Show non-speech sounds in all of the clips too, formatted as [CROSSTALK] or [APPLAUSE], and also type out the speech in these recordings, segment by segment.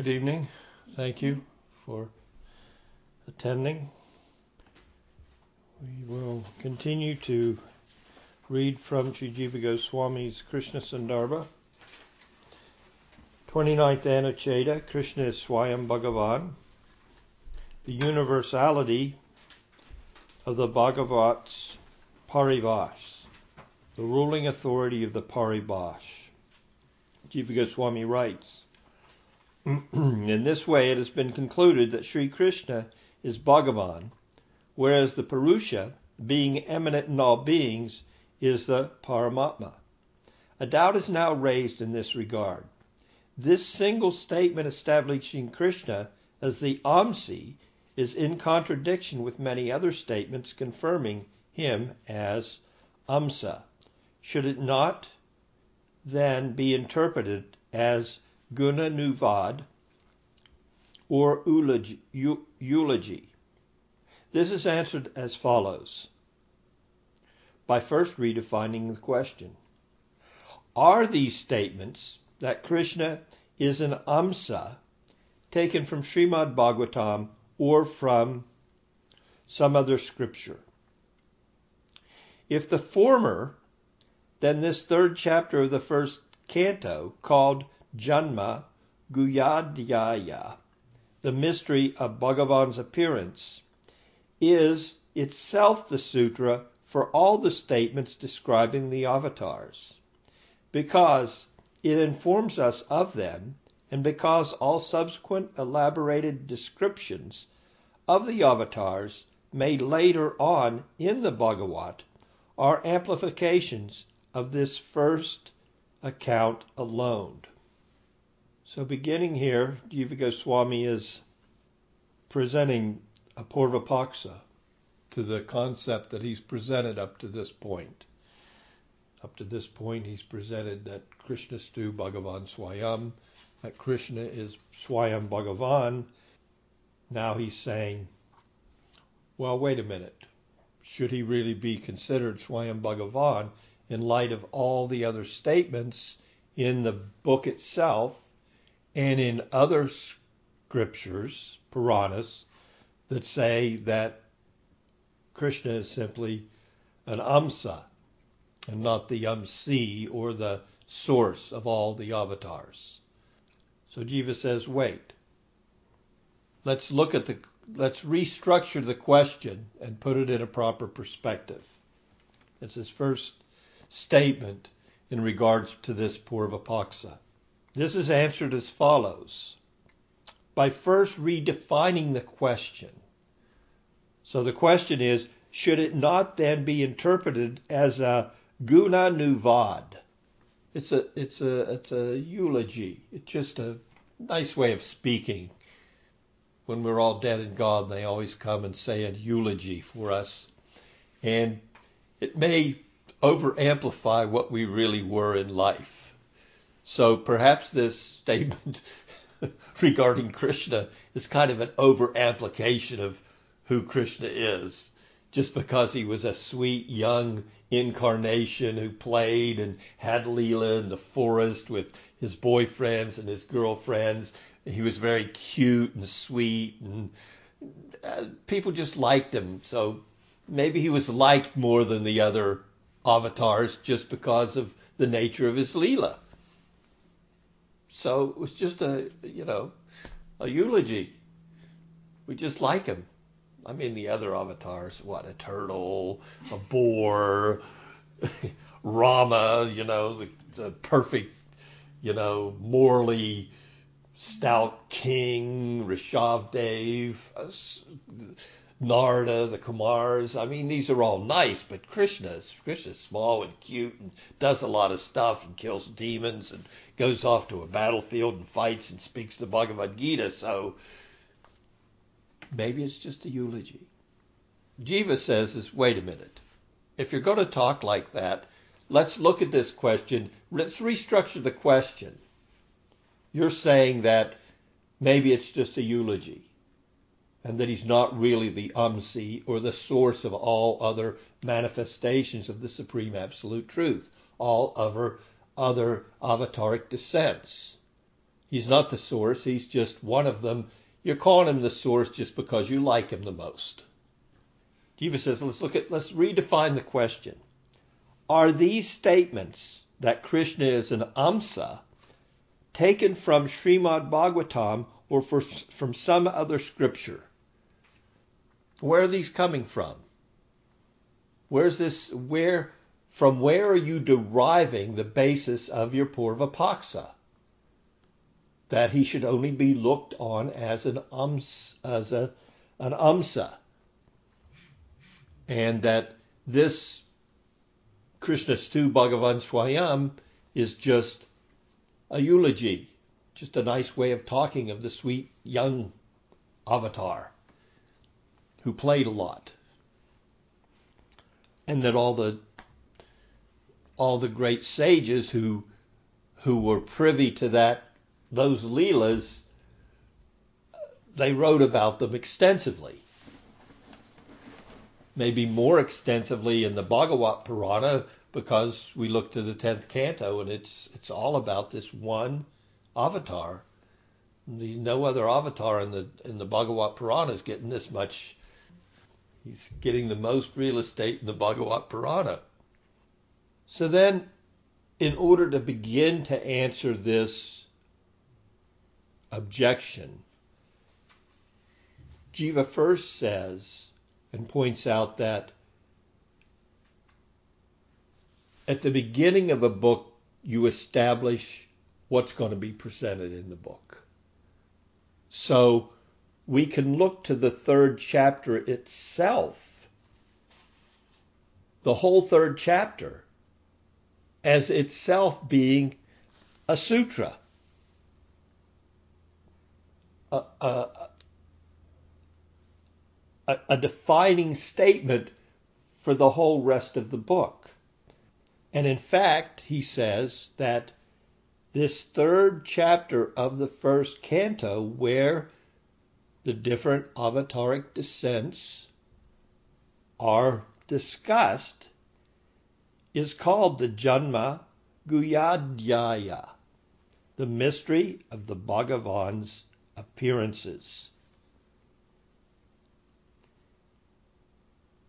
Good evening. Thank you for attending. We will continue to read from Sri Jiva Goswami's Krishna Sandarbha. 29th Anucheta, Krishna is Swayam Bhagavan. The universality of the Bhagavat's Paribhash, the ruling authority of the Paribhash. Jiva Goswami writes, [CLEARS THROAT] In this way, it has been concluded that Sri Krishna is Bhagavan, whereas the Purusha, being eminent in all beings, is the Paramatma. A doubt is now raised in this regard. This single statement establishing Krishna as the Amsi is in contradiction with many other statements confirming him as Amsa. Should it not then be interpreted as Gunanuvad or eulogy. This is answered as follows by first redefining the question. Are these statements that Krishna is an Amsa taken from Srimad Bhagavatam or from some other scripture? If the former, then this third chapter of the first canto, called Janma Guhyadhyaya, the mystery of Bhagavan's appearance, is itself the sutra for all the statements describing the avatars, because it informs us of them, and because all subsequent elaborated descriptions of the avatars made later on in the Bhagavat are amplifications of this first account alone. So, beginning here, Jiva Goswami is presenting a Purvapaksa to the concept that he's presented up to this point. Up to this point, he's presented that Krishnastu Bhagavan Swayam, that Krishna is Swayam Bhagavan. Now he's saying, well, wait a minute. Should he really be considered Swayam Bhagavan in light of all the other statements in the book itself and in other scriptures, Puranas, that say that Krishna is simply an Amsa and not the Amsi or the source of all the avatars. So Jiva says, wait. Let's look at the let's restructure the question and put it in a proper perspective. It's his first statement in regards to this Purvapaksa. This is answered as follows by first redefining the question. So the question is should it not then be interpreted as a guna nuvad? It's a it's a it's a eulogy. It's just a nice way of speaking. When we're all dead and gone, they always come and say a eulogy for us. And it may over amplify what we really were in life. So perhaps this statement [LAUGHS] regarding Krishna is kind of an over amplification of who Krishna is, just because he was a sweet young incarnation who played and had Leela in the forest with his boyfriends and his girlfriends. He was very cute and sweet, and uh, people just liked him. So maybe he was liked more than the other avatars just because of the nature of his Leela. So it was just a, you know, a eulogy. We just like him. I mean, the other avatars, what, a turtle, a boar, [LAUGHS] Rama, you know, the, the perfect, you know, morally stout king, Rishabdev, uh, Narada, the Kumars. I mean, these are all nice, but Krishna's Krishna's small and cute and does a lot of stuff and kills demons and goes off to a battlefield and fights and speaks the Bhagavad Gita. So maybe it's just a eulogy. Jiva says is wait a minute. If you're going to talk like that, let's look at this question. Let's restructure the question. You're saying that maybe it's just a eulogy and that he's not really the Amsi or the source of all other manifestations of the supreme absolute truth, all other other avataric descents. He's not the source, he's just one of them. You're calling him the source just because you like him the most. Jiva says, let's look at, let's redefine the question. Are these statements that Krishna is an Amsa taken from Srimad Bhagavatam or for, from some other scripture? Where are these coming from? Where's this, where, from where are you deriving the basis of your Purvapaksa? That he should only be looked on as an ums, as a, an amsa, and that this Krishnastu Bhagavan Swayam is just a eulogy, just a nice way of talking of the sweet young avatar who played a lot. And that all the all the great sages who who were privy to that those leelas they wrote about them extensively maybe more extensively in the Bhagavat Purana because we look to the tenth canto and it's it's all about this one avatar. The, no other avatar in the in the Bhagavat Purana is getting this much. He's getting the most real estate in the Bhagavat Purana. So then, in order to begin to answer this objection, Jiva first says and points out that at the beginning of a book, you establish what's going to be presented in the book. So we can look to the third chapter itself, the whole third chapter, as itself being a sutra, a, a, a, defining statement for the whole rest of the book. And in fact, he says that this third chapter of the first canto, where the different avataric descents are discussed, is called the Janma Guhyadhyaya, the mystery of the Bhagavan's appearances.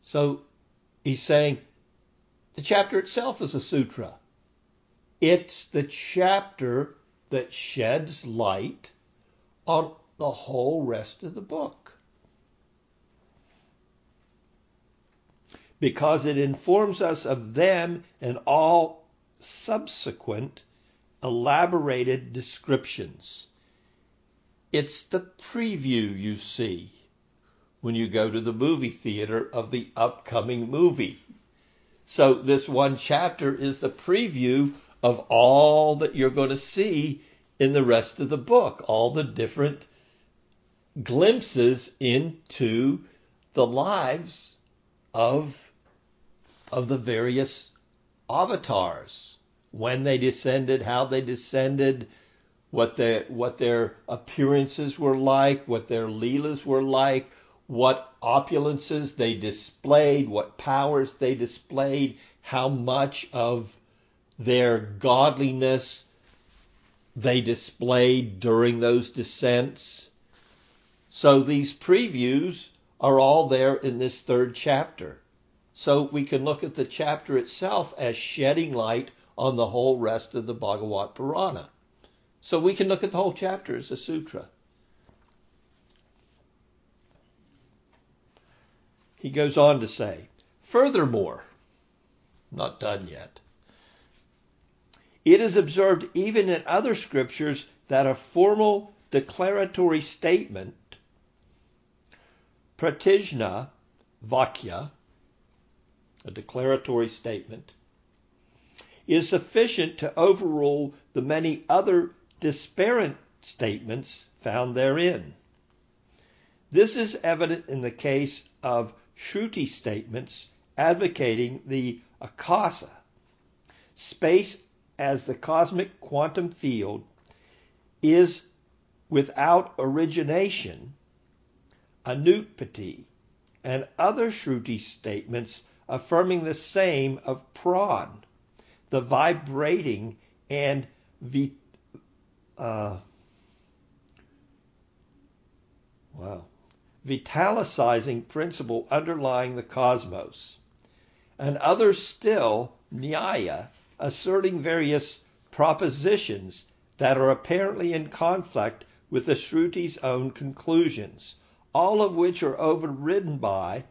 So he's saying the chapter itself is a sutra. It's the chapter that sheds light on the whole rest of the book. Because it informs us of them and all subsequent elaborated descriptions. It's the preview you see when you go to the movie theater of the upcoming movie. So this one chapter is the preview of all that you're going to see in the rest of the book, all the different glimpses into the lives of of the various avatars, when they descended, how they descended, what their what their appearances were like, what their leelas were like, what opulences they displayed, what powers they displayed, how much of their godliness they displayed during those descents. So these previews are all there in this third chapter. So we can look at the chapter itself as shedding light on the whole rest of the Bhagavat Purana. So we can look at the whole chapter as a sutra. He goes on to say, furthermore, not done yet, it is observed even in other scriptures that a formal declaratory statement, pratijna vakya, a declaratory statement, is sufficient to overrule the many other disparate statements found therein. This is evident in the case of Shruti statements advocating the akasa, space as the cosmic quantum field, is without origination, anutpatti, and other Shruti statements affirming the same of pran, the vibrating and vi- uh, vitalizing principle underlying the cosmos. And others still, Nyaya, asserting various propositions that are apparently in conflict with the Shruti's own conclusions, all of which are overridden by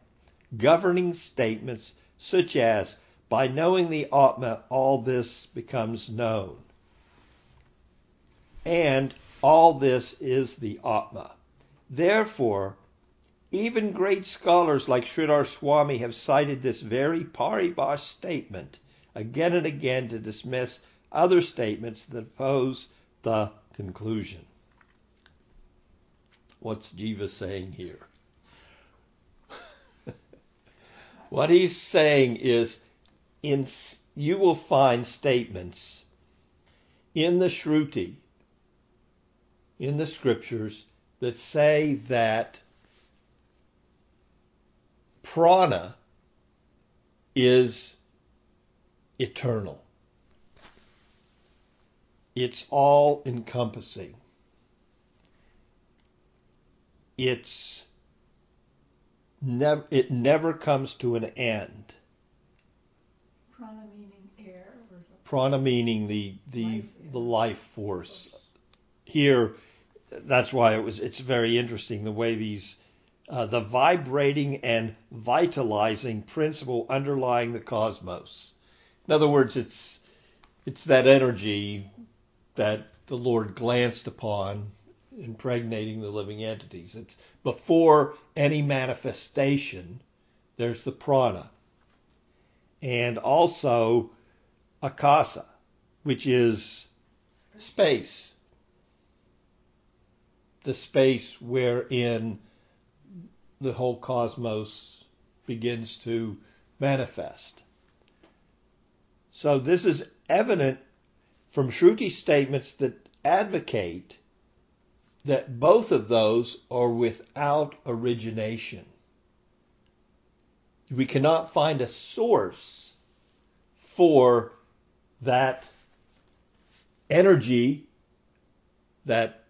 governing statements such as, by knowing the Atma, all this becomes known. And all this is the Atma. Therefore, even great scholars like Sridhar Swami have cited this very Paribhas statement again and again to dismiss other statements that oppose the conclusion. What's Jiva saying here? What he's saying is in you will find statements in the Shruti, in the scriptures, that say that prana is eternal. It's all encompassing. It's never it never comes to an end. Prana meaning air Prana meaning the the Life, the life force. Here that's why it was it's very interesting the way these uh, the vibrating and vitalizing principle underlying the cosmos. In other words, it's it's that energy that the Lord glanced upon, impregnating the living entities. It's before any manifestation. There's the prana, and also akasa, which is space. The space wherein the whole cosmos begins to manifest. So this is evident from Shruti statements that advocate that both of those are without origination. We cannot find a source for that energy that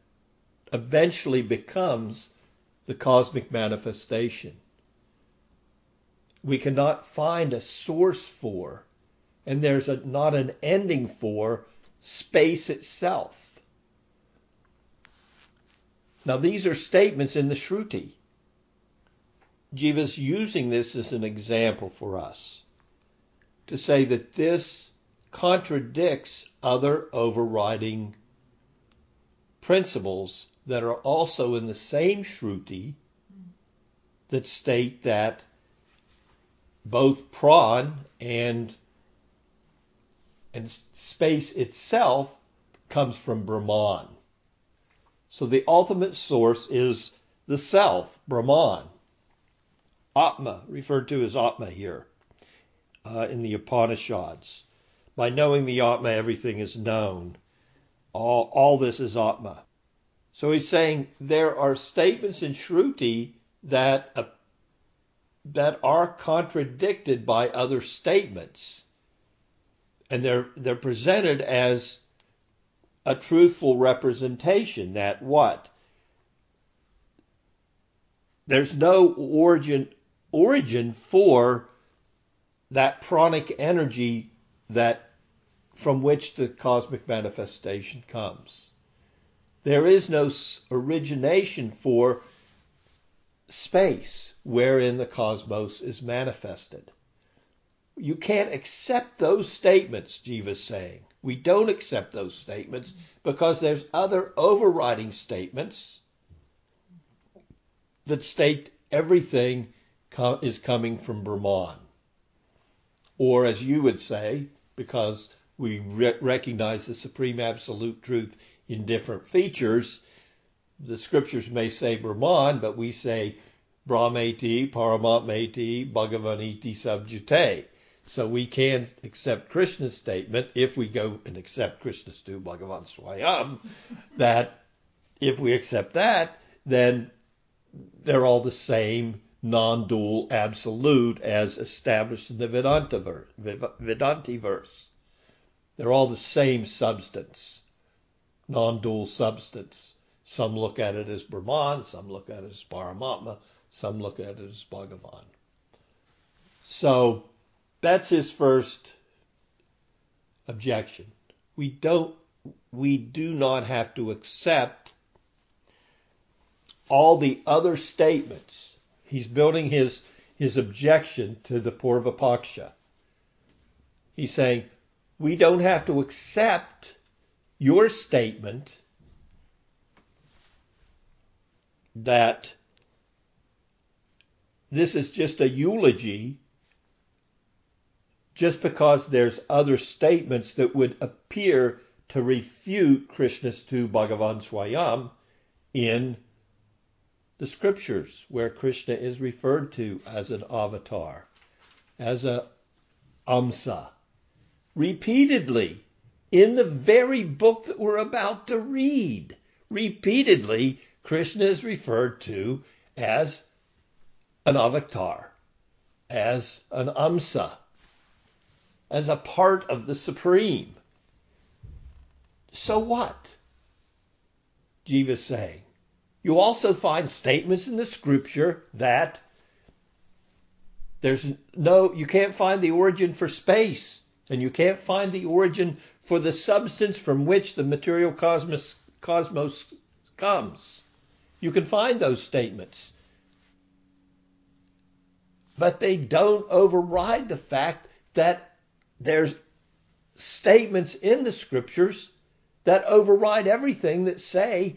eventually becomes the cosmic manifestation. We cannot find a source for, and there's a, not an ending for, space itself. Now, these are statements in the Shruti. Jiva's using this as an example for us to say that this contradicts other overriding principles that are also in the same Shruti that state that both pran and and space itself comes from Brahman. So the ultimate source is the self, Brahman. Atma, referred to as Atma here uh, in the Upanishads. By knowing the Atma, everything is known. All, all this is Atma. So he's saying there are statements in Shruti that uh, that are contradicted by other statements, and they're they're presented as a truthful representation. That what there's no origin origin for that pranic energy that from which the cosmic manifestation comes. There is no origination for space wherein the cosmos is manifested. You can't accept those statements, Jiva's saying. We don't accept those statements because there's other overriding statements that state everything is coming from Brahman. Or as you would say, because we re- recognize the supreme absolute truth in different features, the scriptures may say Brahman, but we say Brahmeti, Paramatmeti, Bhagavaniti Shabdyate. So we can accept Krishna's statement if we go and accept Krishnastu Bhagavan Swayam, that if we accept that, then they're all the same non-dual absolute as established in the Vedanta verse, Vedanti verse. They're all the same substance, non-dual substance. Some look at it as Brahman, some look at it as Paramatma, some look at it as Bhagavan. So that's his first objection. We don't we do not have to accept all the other statements. He's building his his objection to the Purvapaksha. He's saying we don't have to accept your statement that this is just a eulogy just because there's other statements that would appear to refute Krishnastu Bhagavan Swayam in the scriptures where Krishna is referred to as an avatar, as a amsa, repeatedly in the very book that we're about to read. Repeatedly, Krishna is referred to as an avatar, as an amsa, as a part of the Supreme. So what? Jiva's saying. You also find statements in the scripture that there's no, you can't find the origin for space, and you can't find the origin for the substance from which the material cosmos, cosmos comes. You can find those statements. But they don't override the fact that there's statements in the scriptures that override everything that say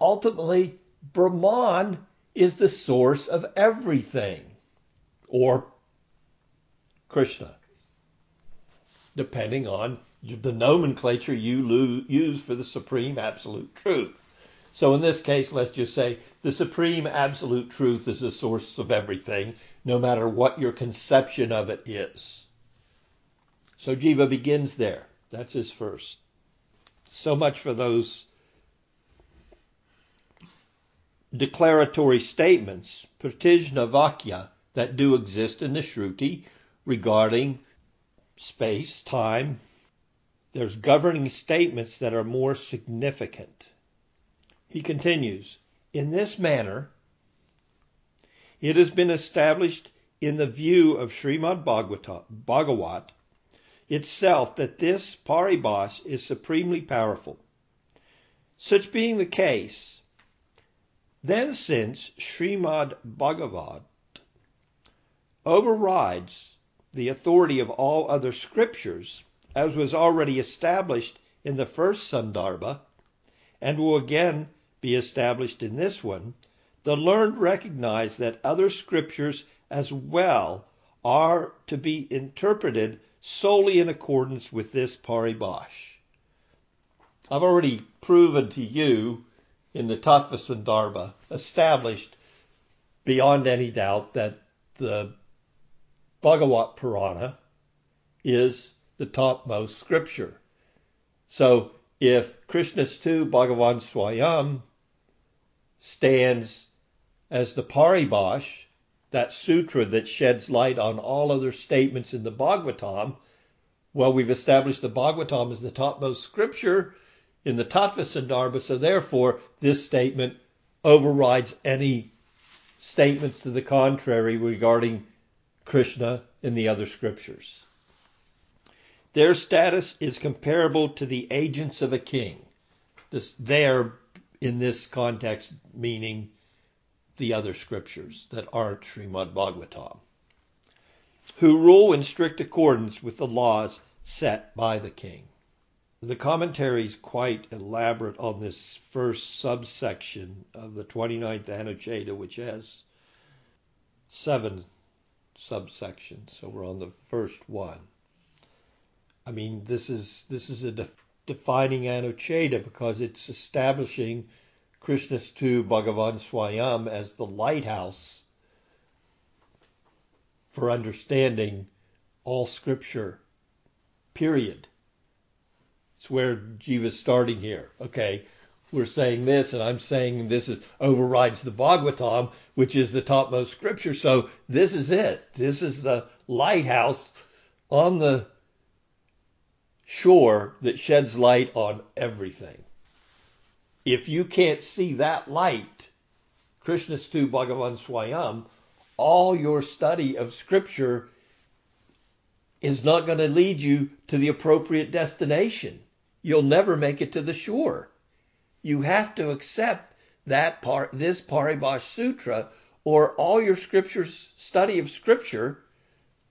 ultimately Brahman is the source of everything or Krishna, depending on the nomenclature you use for the supreme absolute truth. So in this case, let's just say the supreme absolute truth is the source of everything, no matter what your conception of it is. So Jiva begins there. That's his first. So much for those declaratory statements, pratijna vakya, that do exist in the Shruti regarding space, time. There's governing statements that are more significant. He continues, in this manner, it has been established in the view of Srimad Bhagavat itself that this paribas is supremely powerful. Such being the case, then since Srimad Bhagavat overrides the authority of all other scriptures, as was already established in the first Sandarbha, and will again be established in this one, the learned recognize that other scriptures as well are to be interpreted solely in accordance with this paribash. I've already proven to you in the Tattva Sandarbha, established beyond any doubt that the Bhagavat Purana is the topmost scripture. So if Krishnastu Bhagavan Swayam stands as the Paribash, that sutra that sheds light on all other statements in the Bhagavatam, well, we've established the Bhagavatam as the topmost scripture in the Tattva Sandarbha, so therefore this statement overrides any statements to the contrary regarding Krishna in the other scriptures. Their status is comparable to the agents of a king. This there in this context meaning the other scriptures that aren't Srimad Bhagavatam, who rule in strict accordance with the laws set by the king. The commentary is quite elaborate on this first subsection of the 29th Anucheta, which has seven subsections. So we're on the first one. I mean, this is this is a de- defining Anucheta because it's establishing Krishnastu Bhagavan Swayam as the lighthouse for understanding all scripture, period. It's where Jiva's starting here. Okay, we're saying this, and I'm saying this is overrides the Bhagavatam, which is the topmost scripture. So this is it. This is the lighthouse on the shore that sheds light on everything. If you can't see that light, Krishnastu Bhagavan Swayam, all your study of scripture is not going to lead you to the appropriate destination. You'll never make it to the shore. You have to accept that part, this Paribhasha Sutra, or all your scriptures, study of scripture,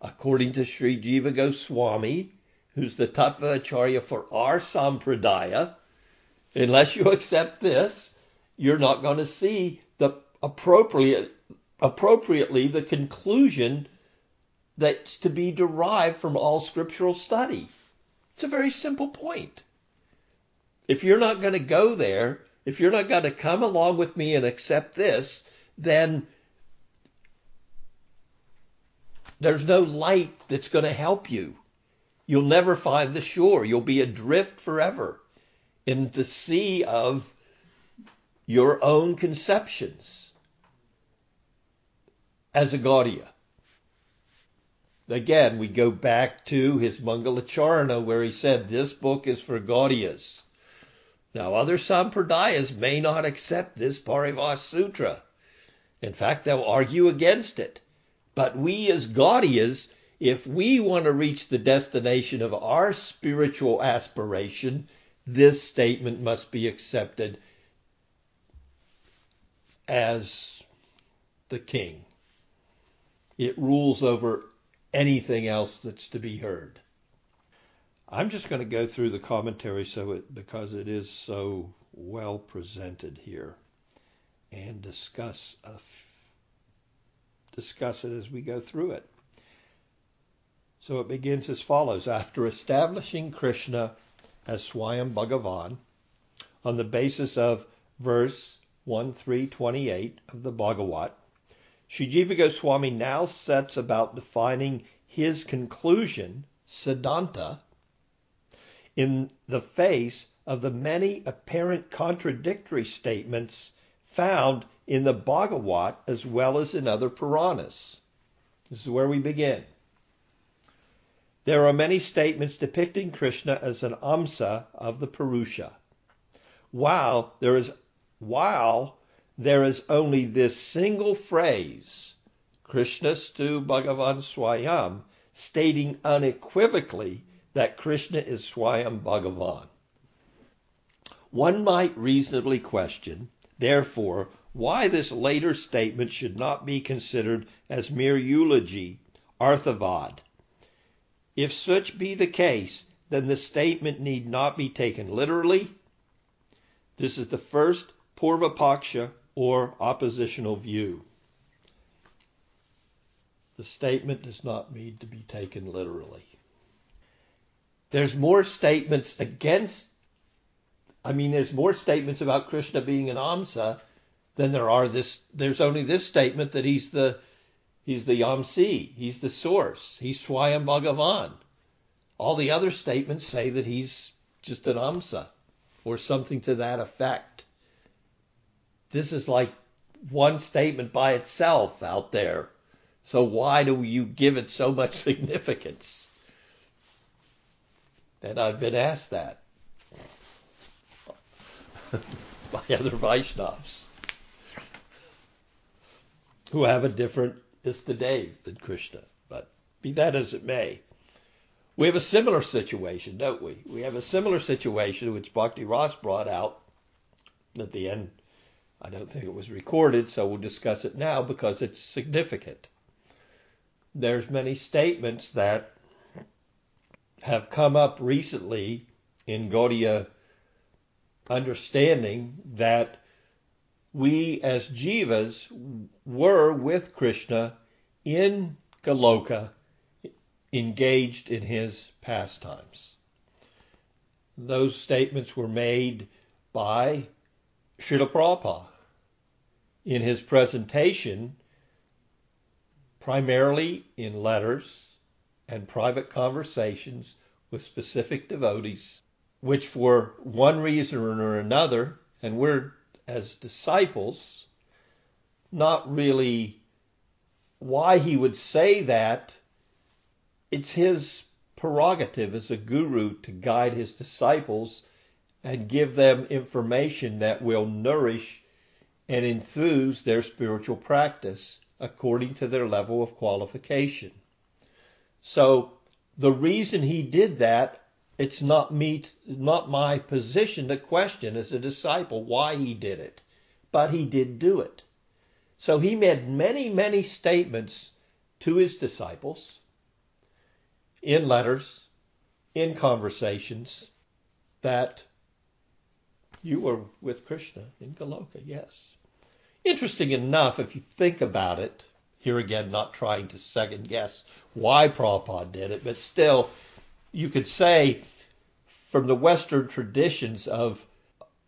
according to Sri Jiva Goswami, who's the Tattva Acharya for our Sampradaya, unless you accept this, you're not going to see the appropriate, appropriately the conclusion that's to be derived from all scriptural study. It's a very simple point. If you're not going to go there, if you're not going to come along with me and accept this, then there's no light that's going to help you. You'll never find the shore. You'll be adrift forever in the sea of your own conceptions as a Gaudiya. Again, we go back to his Mangalacharana where he said, This book is for Gaudiyas. Now, other Sampradayas may not accept this Paribhasha Sutra. In fact, they'll argue against it. But we as Gaudiyas, if we want to reach the destination of our spiritual aspiration, this statement must be accepted as the king. It rules over anything else that's to be heard. I'm just going to go through the commentary so it because it is so well presented here and discuss a, discuss it as we go through it. So it begins as follows. After establishing Krishna as Swayam Bhagavan on the basis of verse 1328 of the Bhagavat, Jiva Goswami now sets about defining his conclusion, Siddhanta, in the face of the many apparent contradictory statements found in the Bhagavat as well as in other Puranas. This is where we begin. There are many statements depicting Krishna as an Amsa of the Purusha. While there is while there is only this single phrase, Krishnastu Bhagavan Swayam, stating unequivocally that Krishna is Swayam Bhagavan. One might reasonably question, therefore, why this later statement should not be considered as mere eulogy, arthavad. If such be the case, then the statement need not be taken literally. This is the first Purvapaksha or oppositional view. The statement does not need to be taken literally. There's more statements against, I mean, there's more statements about Krishna being an Amsa than there are this, there's only this statement that he's the, he's the Amsi, he's the source, he's Swayam Bhagavan. All the other statements say that he's just an Amsa or something to that effect. This is like one statement by itself out there. So why do you give it so much [LAUGHS] significance? And I've been asked that [LAUGHS] by other Vaishnavas who have a different Istadev than Krishna. But be that as it may, we have a similar situation, don't we? We have a similar situation which Bhakti Ross brought out at the end I don't think it was recorded, so we'll discuss it now because it's significant. There's many statements that have come up recently in Gaudiya understanding that we as jivas were with Krishna in Goloka engaged in his pastimes. Those statements were made by Srila Prabhupada in his presentation, primarily in letters and private conversations with specific devotees, which for one reason or another, and we're as disciples, not really why he would say that. It's his prerogative as a guru to guide his disciples and give them information that will nourish and enthuse their spiritual practice according to their level of qualification. So the reason he did that, it's not me, not my position to question as a disciple why he did it, but he did do it. So he made many, many statements to his disciples in letters, in conversations, that you were with Krishna in Goloka, yes. Interesting enough, if you think about it, here again, not trying to second guess why Prabhupada did it, but still, you could say from the Western traditions of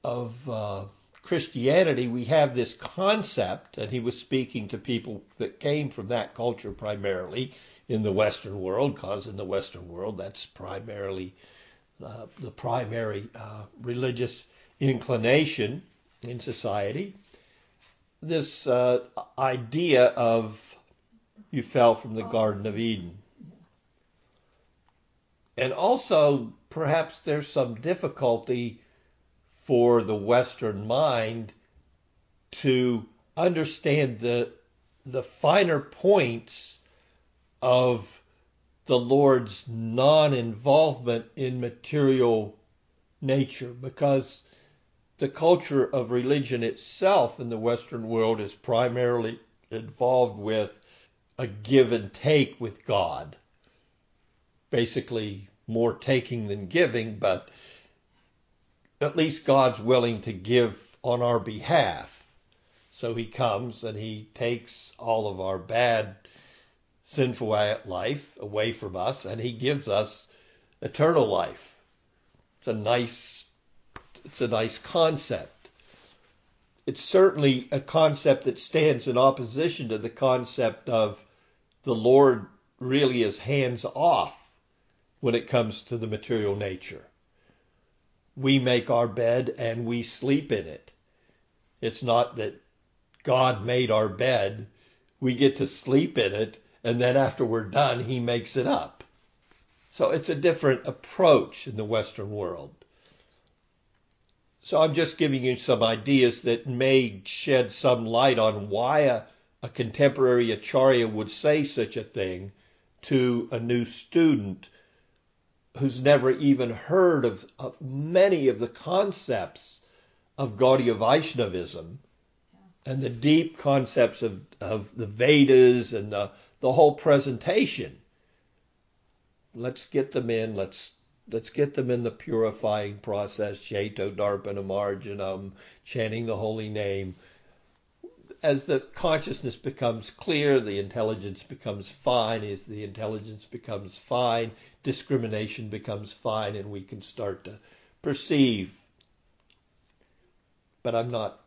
of uh, Christianity, we have this concept, and he was speaking to people that came from that culture primarily in the Western world, because in the Western world that's primarily uh, the primary uh, religious inclination in society. This uh, idea of you fell from the Garden of Eden. And also, perhaps there's some difficulty for the Western mind to understand the the finer points of the Lord's non-involvement in material nature because the culture of religion itself in the Western world is primarily involved with a give and take with God. Basically, more taking than giving, but at least God's willing to give on our behalf. So he comes and he takes all of our bad, sinful life away from us and he gives us eternal life. It's a nice, it's a nice concept. It's certainly a concept that stands in opposition to the concept of the Lord really is hands off when it comes to the material nature we make our bed and we sleep in it. It's not that God made our bed, we get to sleep in it, and then after we're done, He makes it up. So it's a different approach in the Western world. So I'm just giving you some ideas that may shed some light on why a, a contemporary acharya would say such a thing to a new student who's never even heard of, of many of the concepts of Gaudiya Vaishnavism yeah. and the deep concepts of, of the Vedas and the, the whole presentation. Let's get them in. Let's let's get them in the purifying process, Ceto Darpana Marjanam, chanting the holy name as the consciousness becomes clear, the intelligence becomes fine. As the intelligence becomes fine, discrimination becomes fine, and we can start to perceive. But I'm not,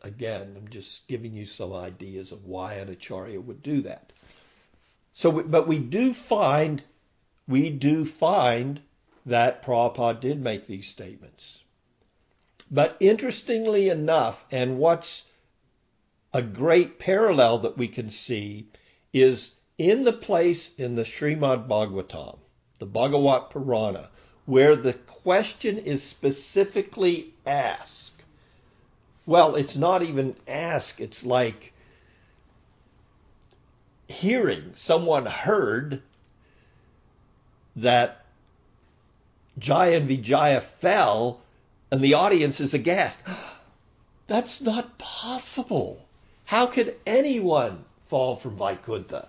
again, I'm just giving you some ideas of why an acharya would do that. So, but we do find, we do find that Prabhupada did make these statements. But interestingly enough, and what's a great parallel that we can see is in the place in the Srimad Bhagavatam, the Bhagavat Purana, where the question is specifically asked. Well, it's not even asked, it's like hearing. Someone heard that Jaya and Vijaya fell, and the audience is aghast. [GASPS] That's not possible. How could anyone fall from Vaikuntha?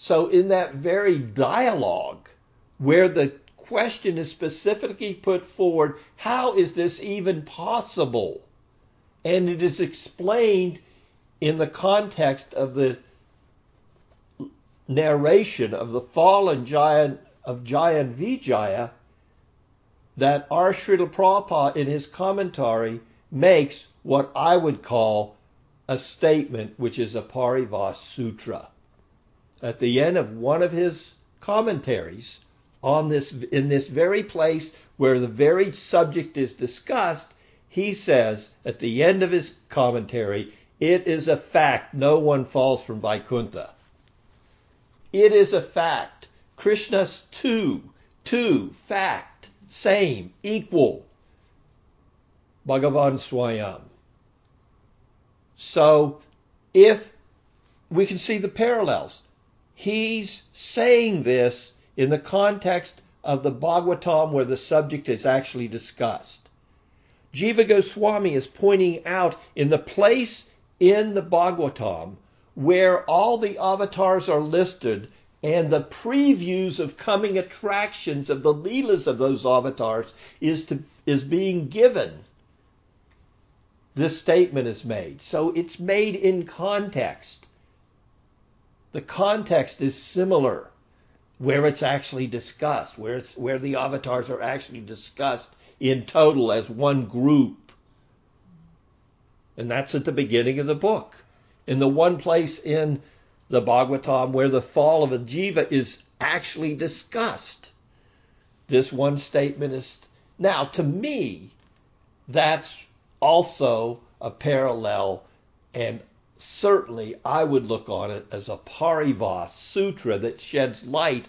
So, in that very dialogue where the question is specifically put forward, how is this even possible? And it is explained in the context of the narration of the fall and giant of Jaya and Vijaya that our Srila Prabhupada in his commentary makes what I would call a statement which is a Paribhas Sutra. At the end of one of his commentaries on this, in this very place where the very subject is discussed, he says at the end of his commentary, it is a fact no one falls from Vaikuntha. It is a fact. Krishna's two, two, fact. same, equal. Bhagavan Swayam. So if we can see the parallels, he's saying this in the context of the Bhagavatam where the subject is actually discussed. Jiva Goswami is pointing out in the place in the Bhagavatam where all the avatars are listed and the previews of coming attractions of the leelas of those avatars is to is being given. This statement is made. So it's made in context the context is similar where it's actually discussed where it's where the avatars are actually discussed in total as one group and that's at the beginning of the book in the one place in the Bhagavatam where the fall of a jiva is actually discussed. This one statement is now to me that's also a parallel and certainly I would look on it as a Paribhas sutra that sheds light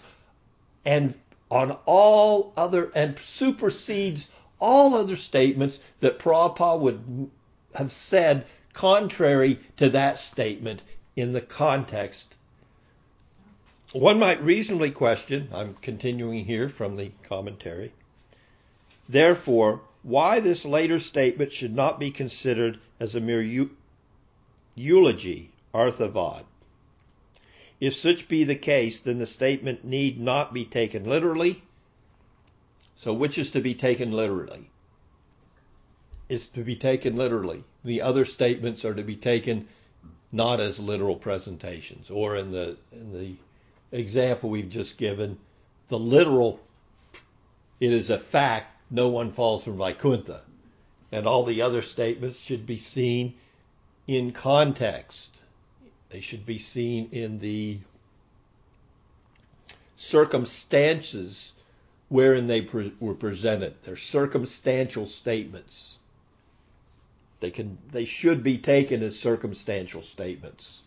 and on all other and supersedes all other statements that Prabhupada would have said contrary to that statement in the context. One might reasonably question, I'm continuing here from the commentary, therefore, why this later statement should not be considered as a mere eulogy, arthavad. If such be the case, then the statement need not be taken literally. So, which is to be taken literally? Is to be taken literally. The other statements are to be taken not as literal presentations, or in the in the example we've just given, the literal it is a fact no one falls from Vaikuntha. And all the other statements should be seen in context. They should be seen in the circumstances wherein they pre- were presented. They're circumstantial statements. They can they should be taken as circumstantial statements.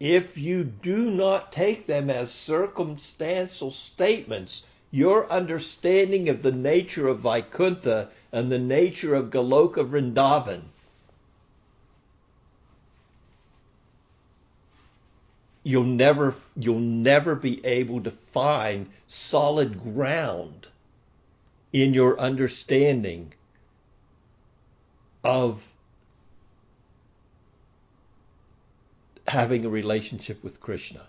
If you do not take them as circumstantial statements, your understanding of the nature of Vaikuntha and the nature of Goloka Vrindavan you'll never you'll never be able to find solid ground in your understanding of having a relationship with Krishna.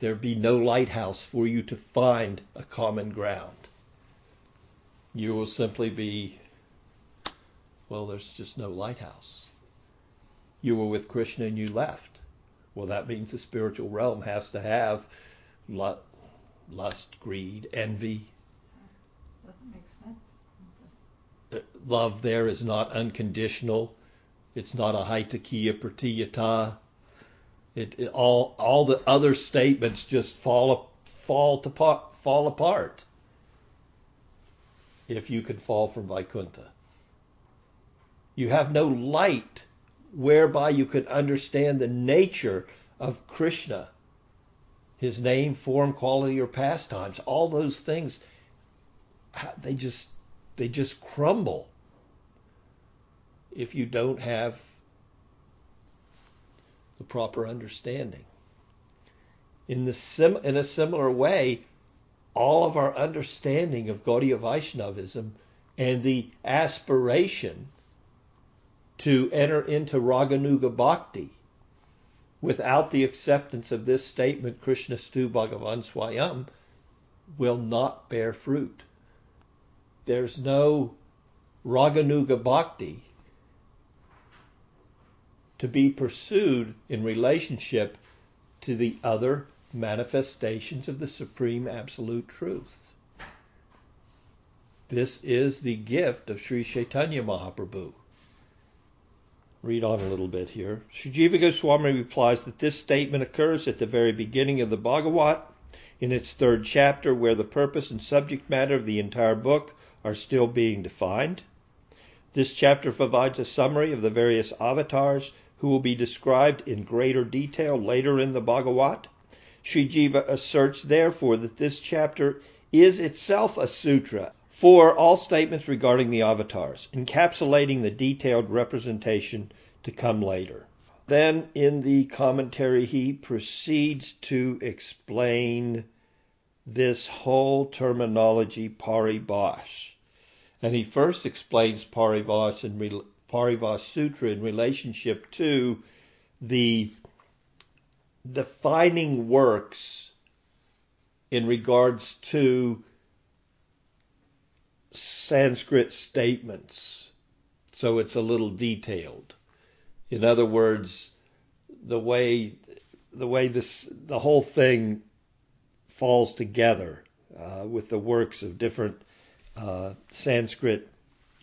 There be no lighthouse for you to find a common ground. You will simply be, well, there's just no lighthouse. You were with Krishna and you left. Well, that means the spiritual realm has to have lust, greed, envy, Doesn't make sense. Uh, love there is not unconditional. It's not ahaituky apratihata. It, it, all all the other statements just fall fall to fall apart if you could fall from Vaikuntha. You have no light whereby you could understand the nature of Krishna, his name, form, quality, or pastimes. All those things, they just they just crumble if you don't have the proper understanding. In, the sim, in a similar way, all of our understanding of Gaudiya Vaishnavism and the aspiration to enter into Raganuga Bhakti without the acceptance of this statement, Krishnastu Bhagavan Swayam, will not bear fruit. There's no Raganuga Bhakti to be pursued in relationship to the other manifestations of the Supreme Absolute Truth. This is the gift of Sri Chaitanya Mahaprabhu. Read on a little bit here. Sri Jiva Goswami replies that this statement occurs at the very beginning of the Bhagavat in its third chapter, where the purpose and subject matter of the entire book are still being defined. This chapter provides a summary of the various avatars who will be described in greater detail later in the Bhagavat. Sri Jiva asserts, therefore, that this chapter is itself a sutra for all statements regarding the avatars, encapsulating the detailed representation to come later. Then in the commentary, he proceeds to explain this whole terminology paribhas. And he first explains paribhas and Paribhas Sutra in relationship to the defining works in regards to Sanskrit statements. So it's a little detailed. In other words, the way the way this the whole thing falls together uh, with the works of different uh, Sanskrit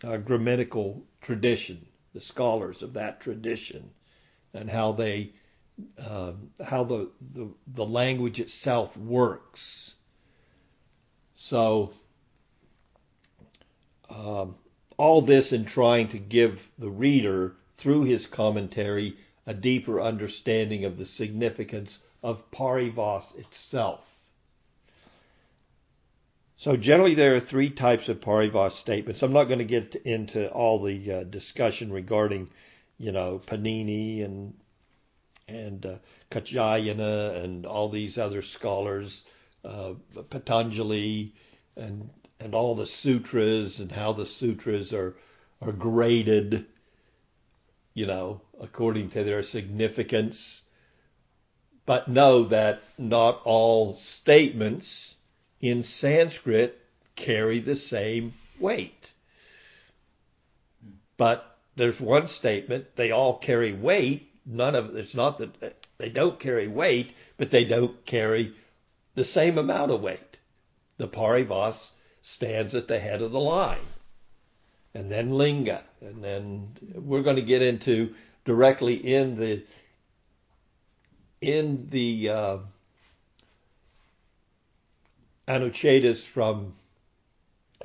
uh, grammatical tradition, the scholars of that tradition, and how they uh, how the, the the language itself works. So um, all this in trying to give the reader through his commentary a deeper understanding of the significance of paribhas itself. So generally there are three types of paribhas statements. I'm not going to get into all the uh, discussion regarding, you know, Panini and and uh, Katyayana and all these other scholars, uh, Patanjali and and all the sutras and how the sutras are are graded, you know, according to their significance. But know that not all statements in Sanskrit carry the same weight. But there's one statement, they all carry weight. None of it's not that they don't carry weight, but they don't carry the same amount of weight. The paribhas stands at the head of the line. And then linga. And then we're going to get into directly in the in the uh, Anucchedas from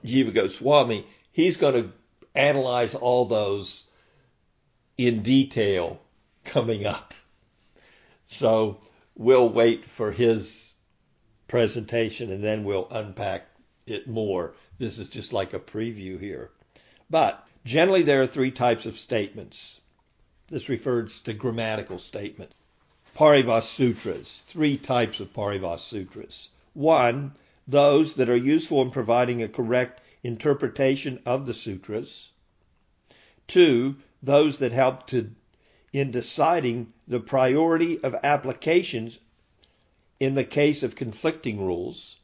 Jiva Goswami, he's going to analyze all those in detail coming up. So we'll wait for his presentation and then we'll unpack it more. This is just like a preview here. But generally, there are three types of statements. This refers to grammatical statements. Paribhas Sutras, three types of Paribhas Sutras. One, those that are useful in providing a correct interpretation of the sutras. Two, those that help to in deciding the priority of applications in the case of conflicting rules.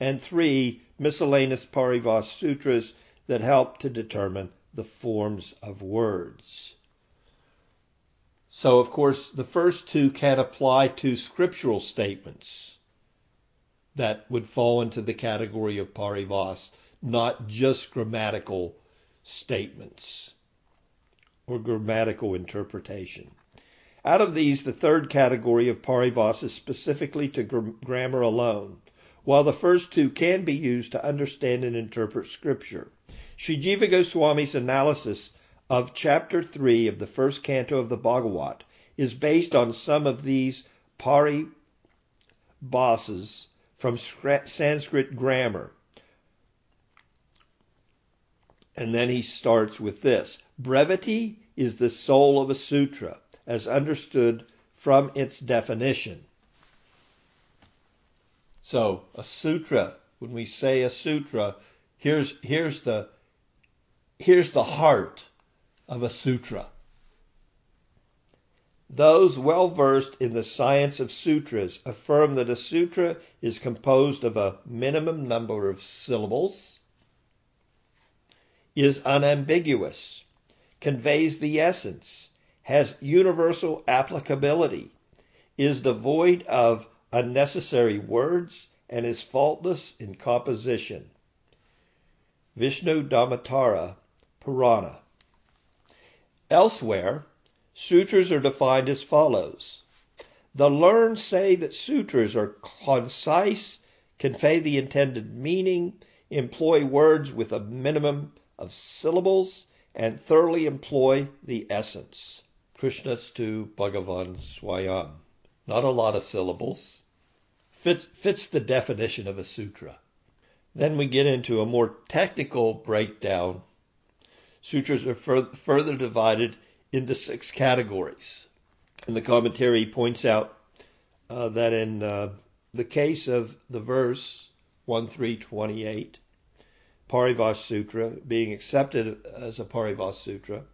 And three, miscellaneous Paribhas sutras that help to determine the forms of words. So, of course, the first two can apply to scriptural statements that would fall into the category of paribhas, not just grammatical statements or grammatical interpretation. Out of these, the third category of paribhas is specifically to gr- grammar alone, while the first two can be used to understand and interpret scripture. Sri Jiva Goswami's analysis of chapter 3 of the first canto of the Bhagavat is based on some of these paribhasas from Sanskrit grammar. And then he starts with this Brevity is the soul of a sutra, as understood from its definition. So, a sutra, when we say a sutra, here's, here's, the, here's the heart of a sutra. Those well versed in the science of sutras affirm that a sutra is composed of a minimum number of syllables, is unambiguous, conveys the essence, has universal applicability, is devoid of unnecessary words, and is faultless in composition. Vishnu Dharmottara Purana. Elsewhere, Sutras are defined as follows. The learned say that sutras are concise, convey the intended meaning, employ words with a minimum of syllables, and thoroughly employ the essence. Krishnastu Bhagavan Swayam. Not a lot of syllables, fits, fits the definition of a sutra. Then we get into a more technical breakdown. Sutras are fur- further divided into six categories. And the commentary points out uh, that in uh, the case of the verse 1328, Sutra being accepted as a Paribhas Sutra,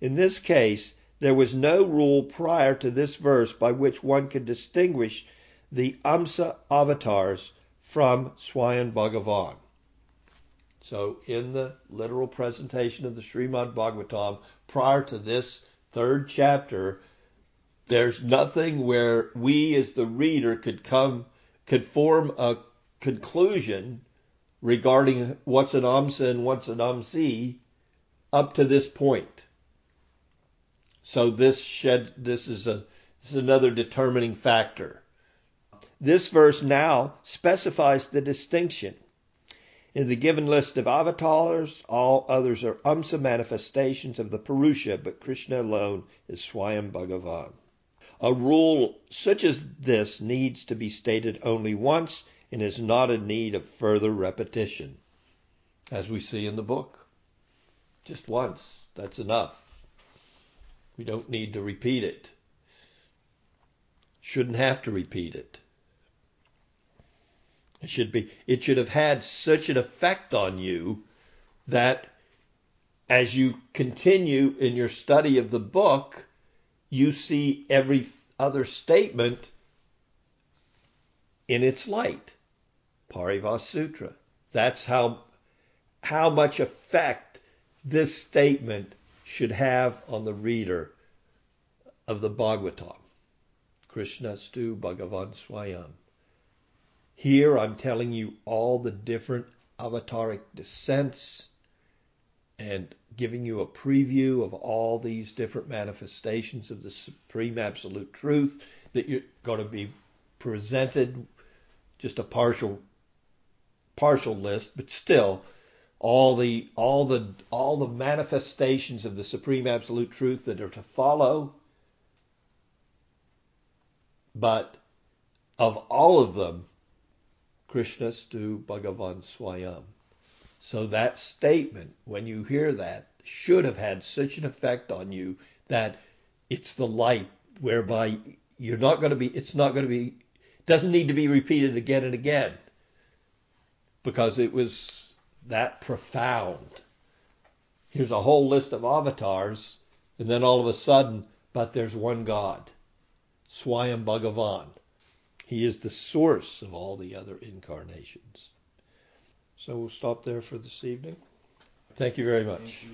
in this case, there was no rule prior to this verse by which one could distinguish the Amsa avatars from Swayam Bhagavan. So, in the literal presentation of the Srimad Bhagavatam, prior to this third chapter, there's nothing where we as the reader could come, could form a conclusion regarding what's an Amsa and what's an Amsi up to this point. So this shed this is a this is another determining factor. This verse now specifies the distinction. In the given list of avatars, all others are Amsa manifestations of the Purusha, but Krishna alone is Swayam Bhagavan. A rule such as this needs to be stated only once and is not in need of further repetition, as we see in the book. Just once, that's enough. We don't need to repeat it. Shouldn't have to repeat it. It should be it should have had such an effect on you that as you continue in your study of the book, you see every other statement in its light. Paribhas Sutra. That's how how much effect this statement should have on the reader of the Bhagavatam. Krishnastu Bhagavan Swayam. Here I'm telling you all the different avataric descents and giving you a preview of all these different manifestations of the supreme absolute truth that you're going to be presented just a partial partial list but still all the all the all the manifestations of the supreme absolute truth that are to follow. But of all of them krishnastu bhagavan swayam. So that statement when you hear that should have had such an effect on you that it's the light whereby you're not going to be it's not going to be doesn't need to be repeated again and again because it was that profound. Here's a whole list of avatars, and then all of a sudden, but there's one God, Swayam Bhagavan. He is the source of all the other incarnations. So we'll stop there for this evening. Thank you very much.